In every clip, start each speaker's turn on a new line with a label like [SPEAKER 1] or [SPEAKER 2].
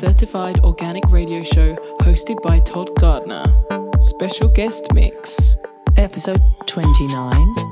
[SPEAKER 1] Certified Organic Radio Show hosted by Todd Gardner. Special guest mix.
[SPEAKER 2] Episode 29.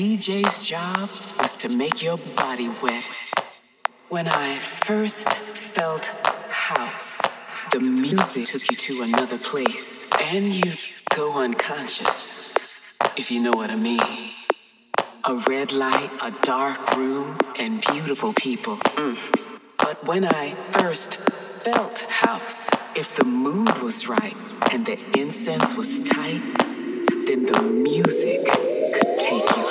[SPEAKER 3] DJ's job was to make your body wet. When I first felt house, the music took you to another place, and you go unconscious, if you know what I mean. A red light, a dark room, and beautiful people. Mm. But when I first felt house, if the mood was right and the incense was tight, then the music could take you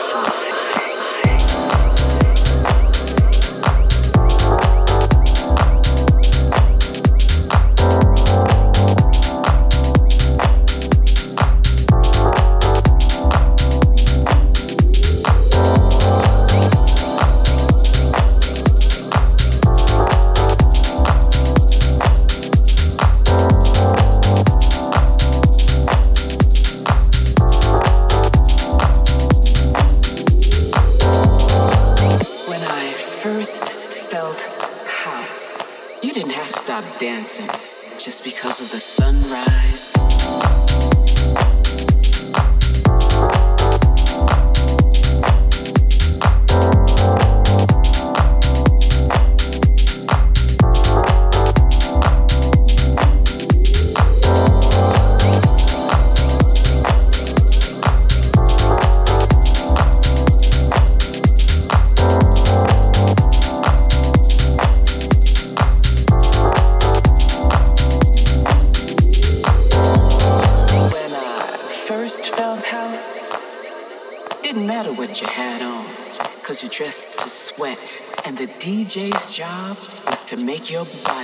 [SPEAKER 3] your body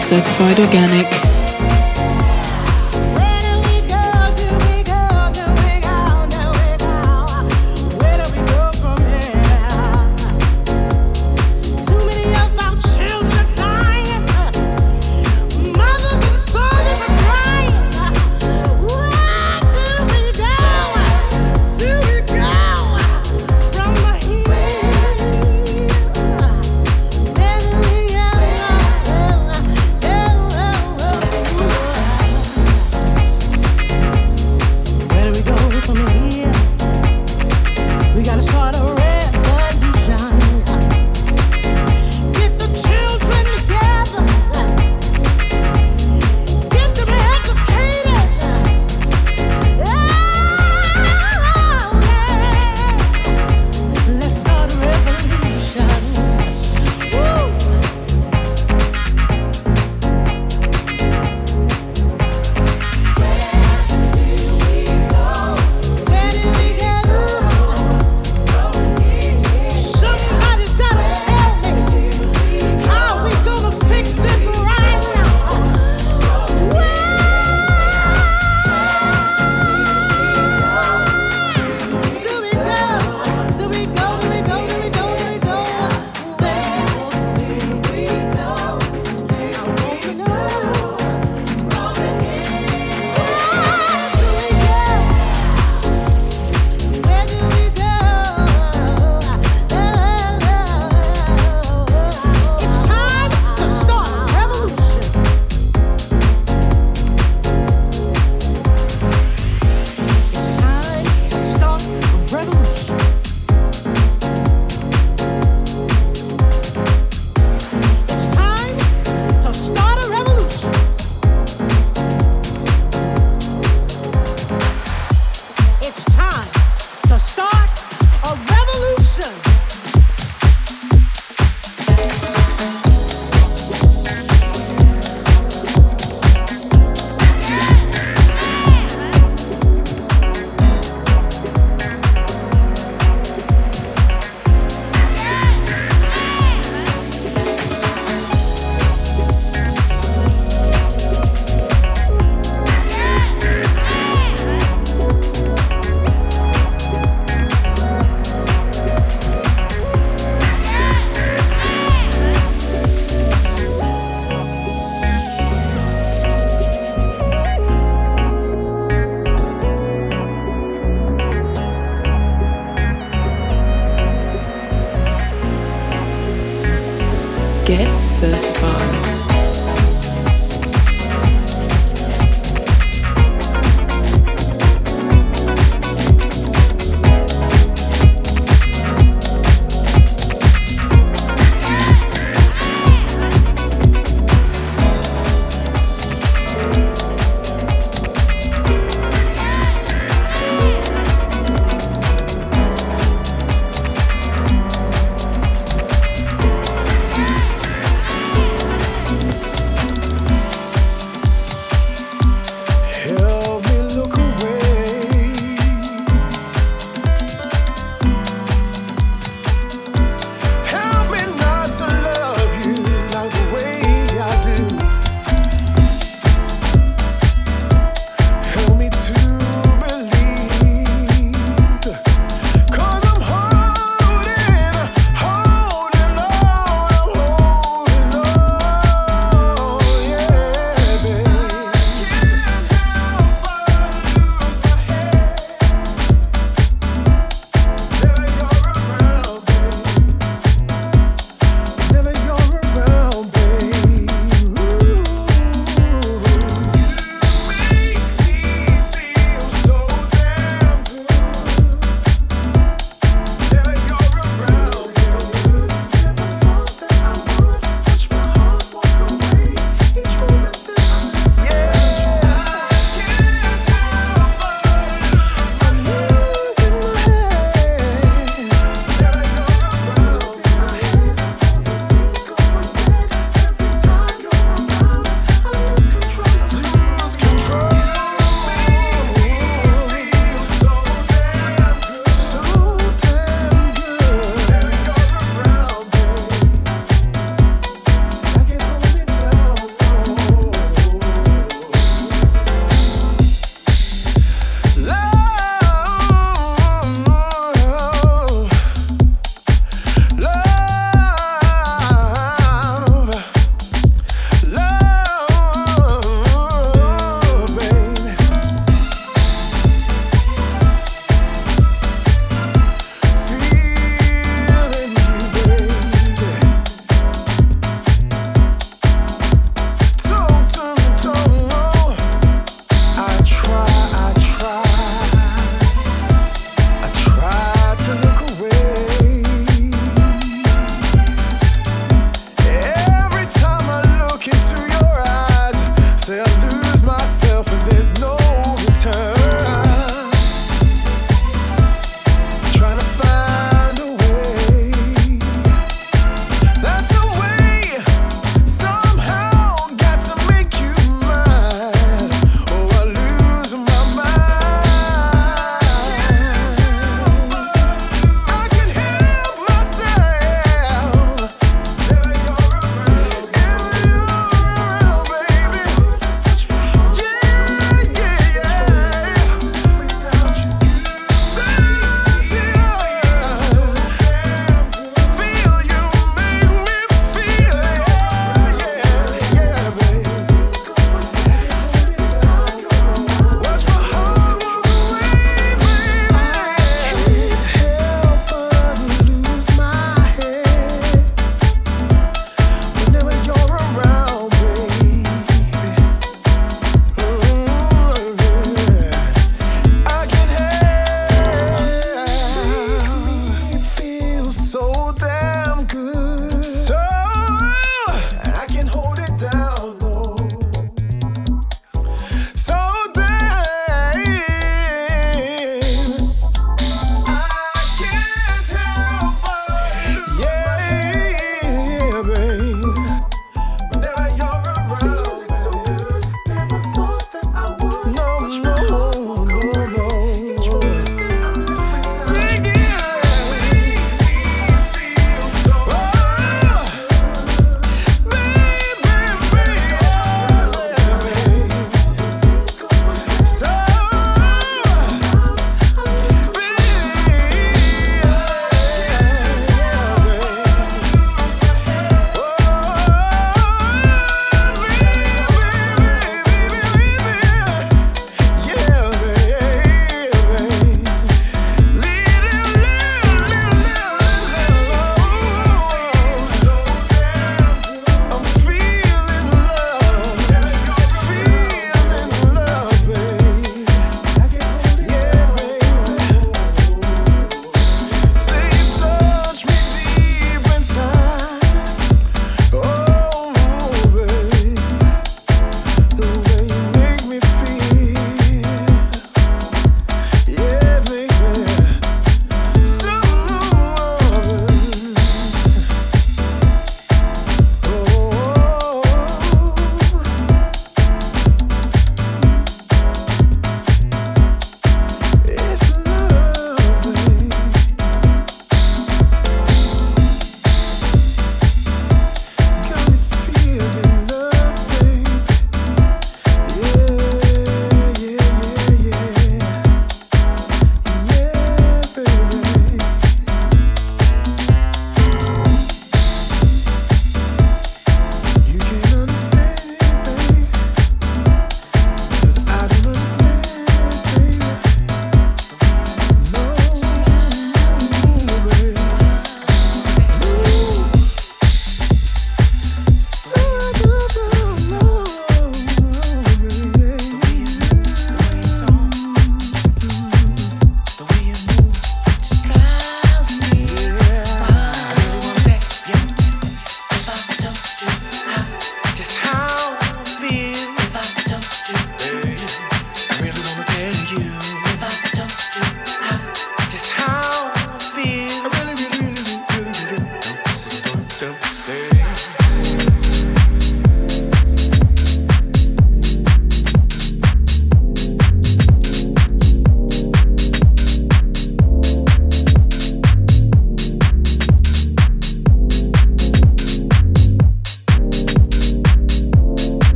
[SPEAKER 1] certified organic.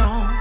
[SPEAKER 4] song.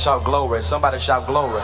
[SPEAKER 5] Shout glory. Somebody shout glory.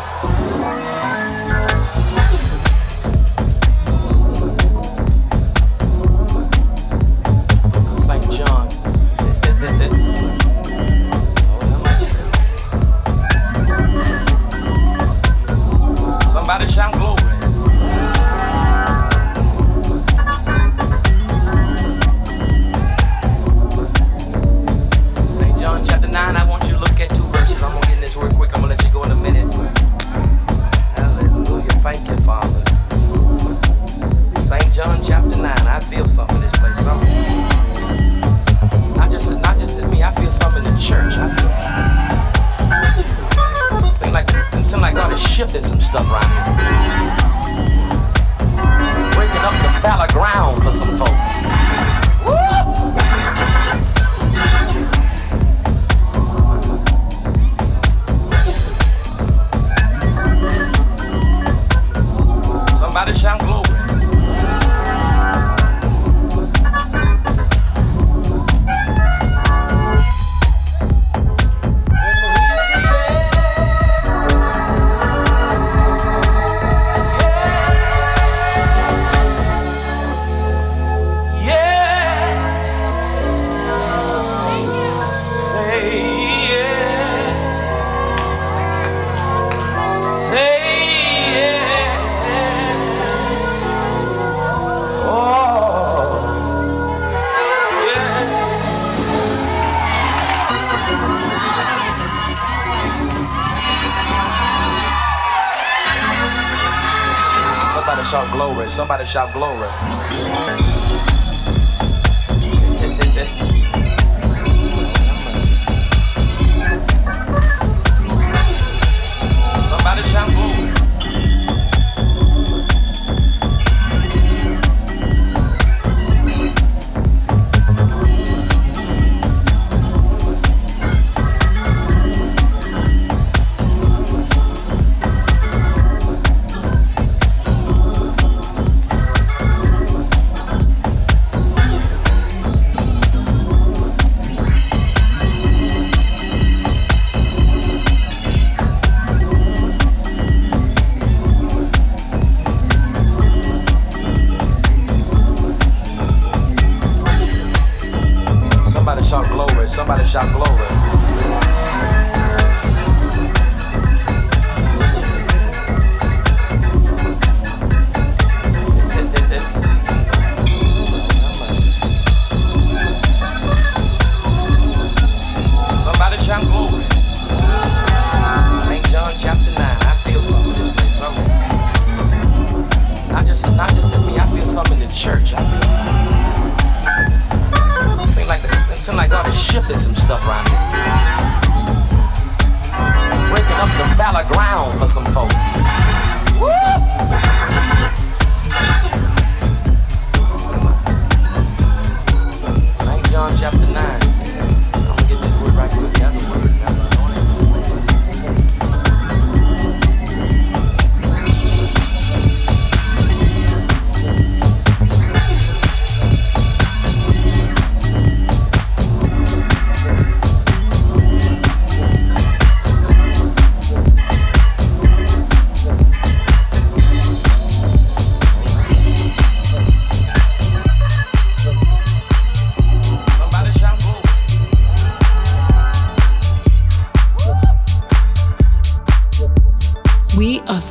[SPEAKER 5] Shout glory. Somebody shout glory.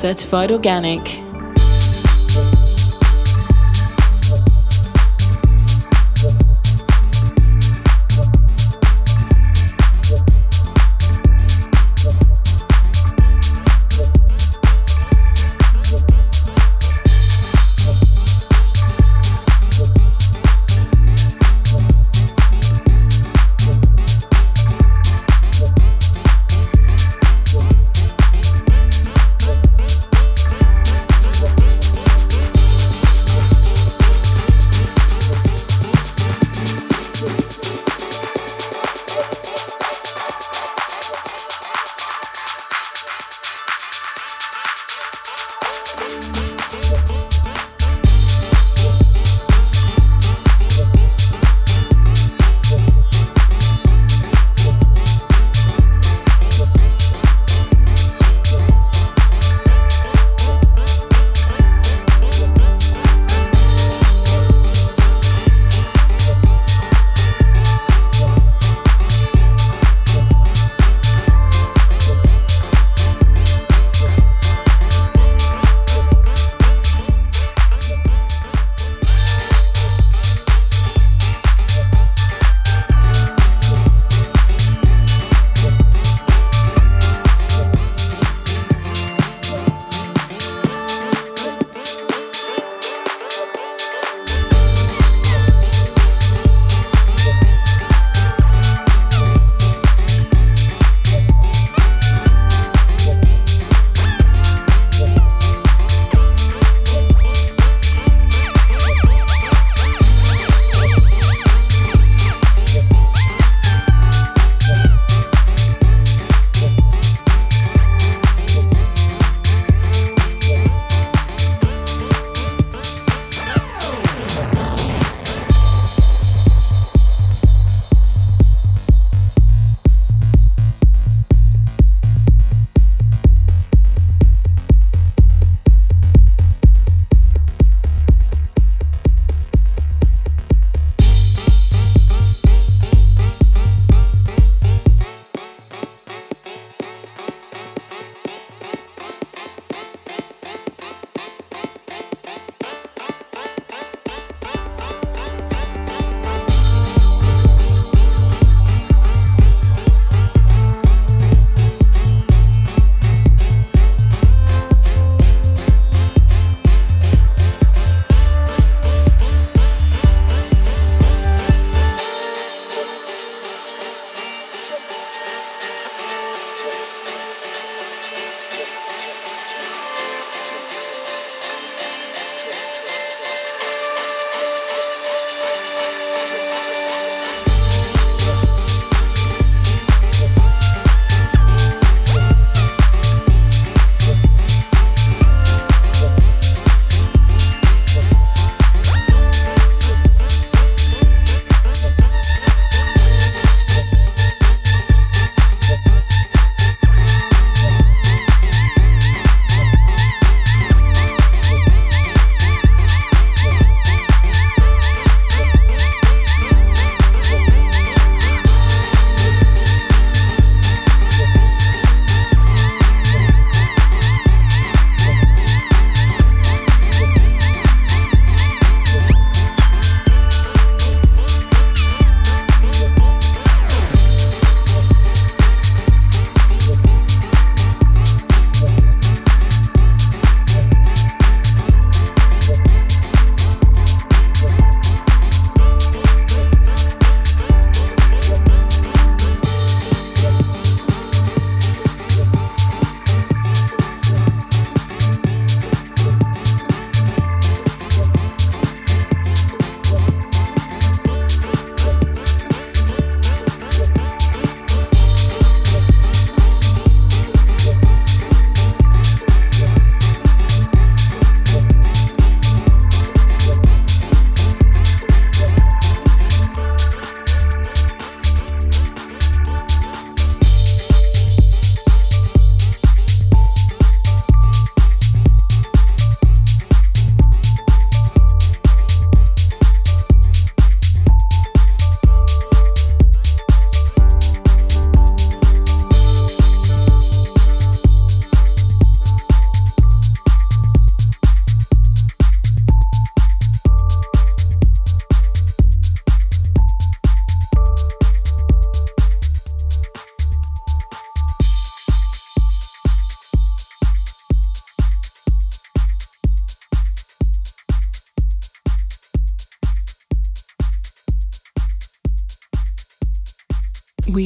[SPEAKER 1] Certified organic.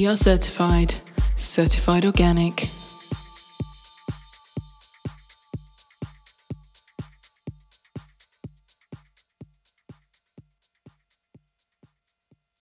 [SPEAKER 1] Are certified, certified organic.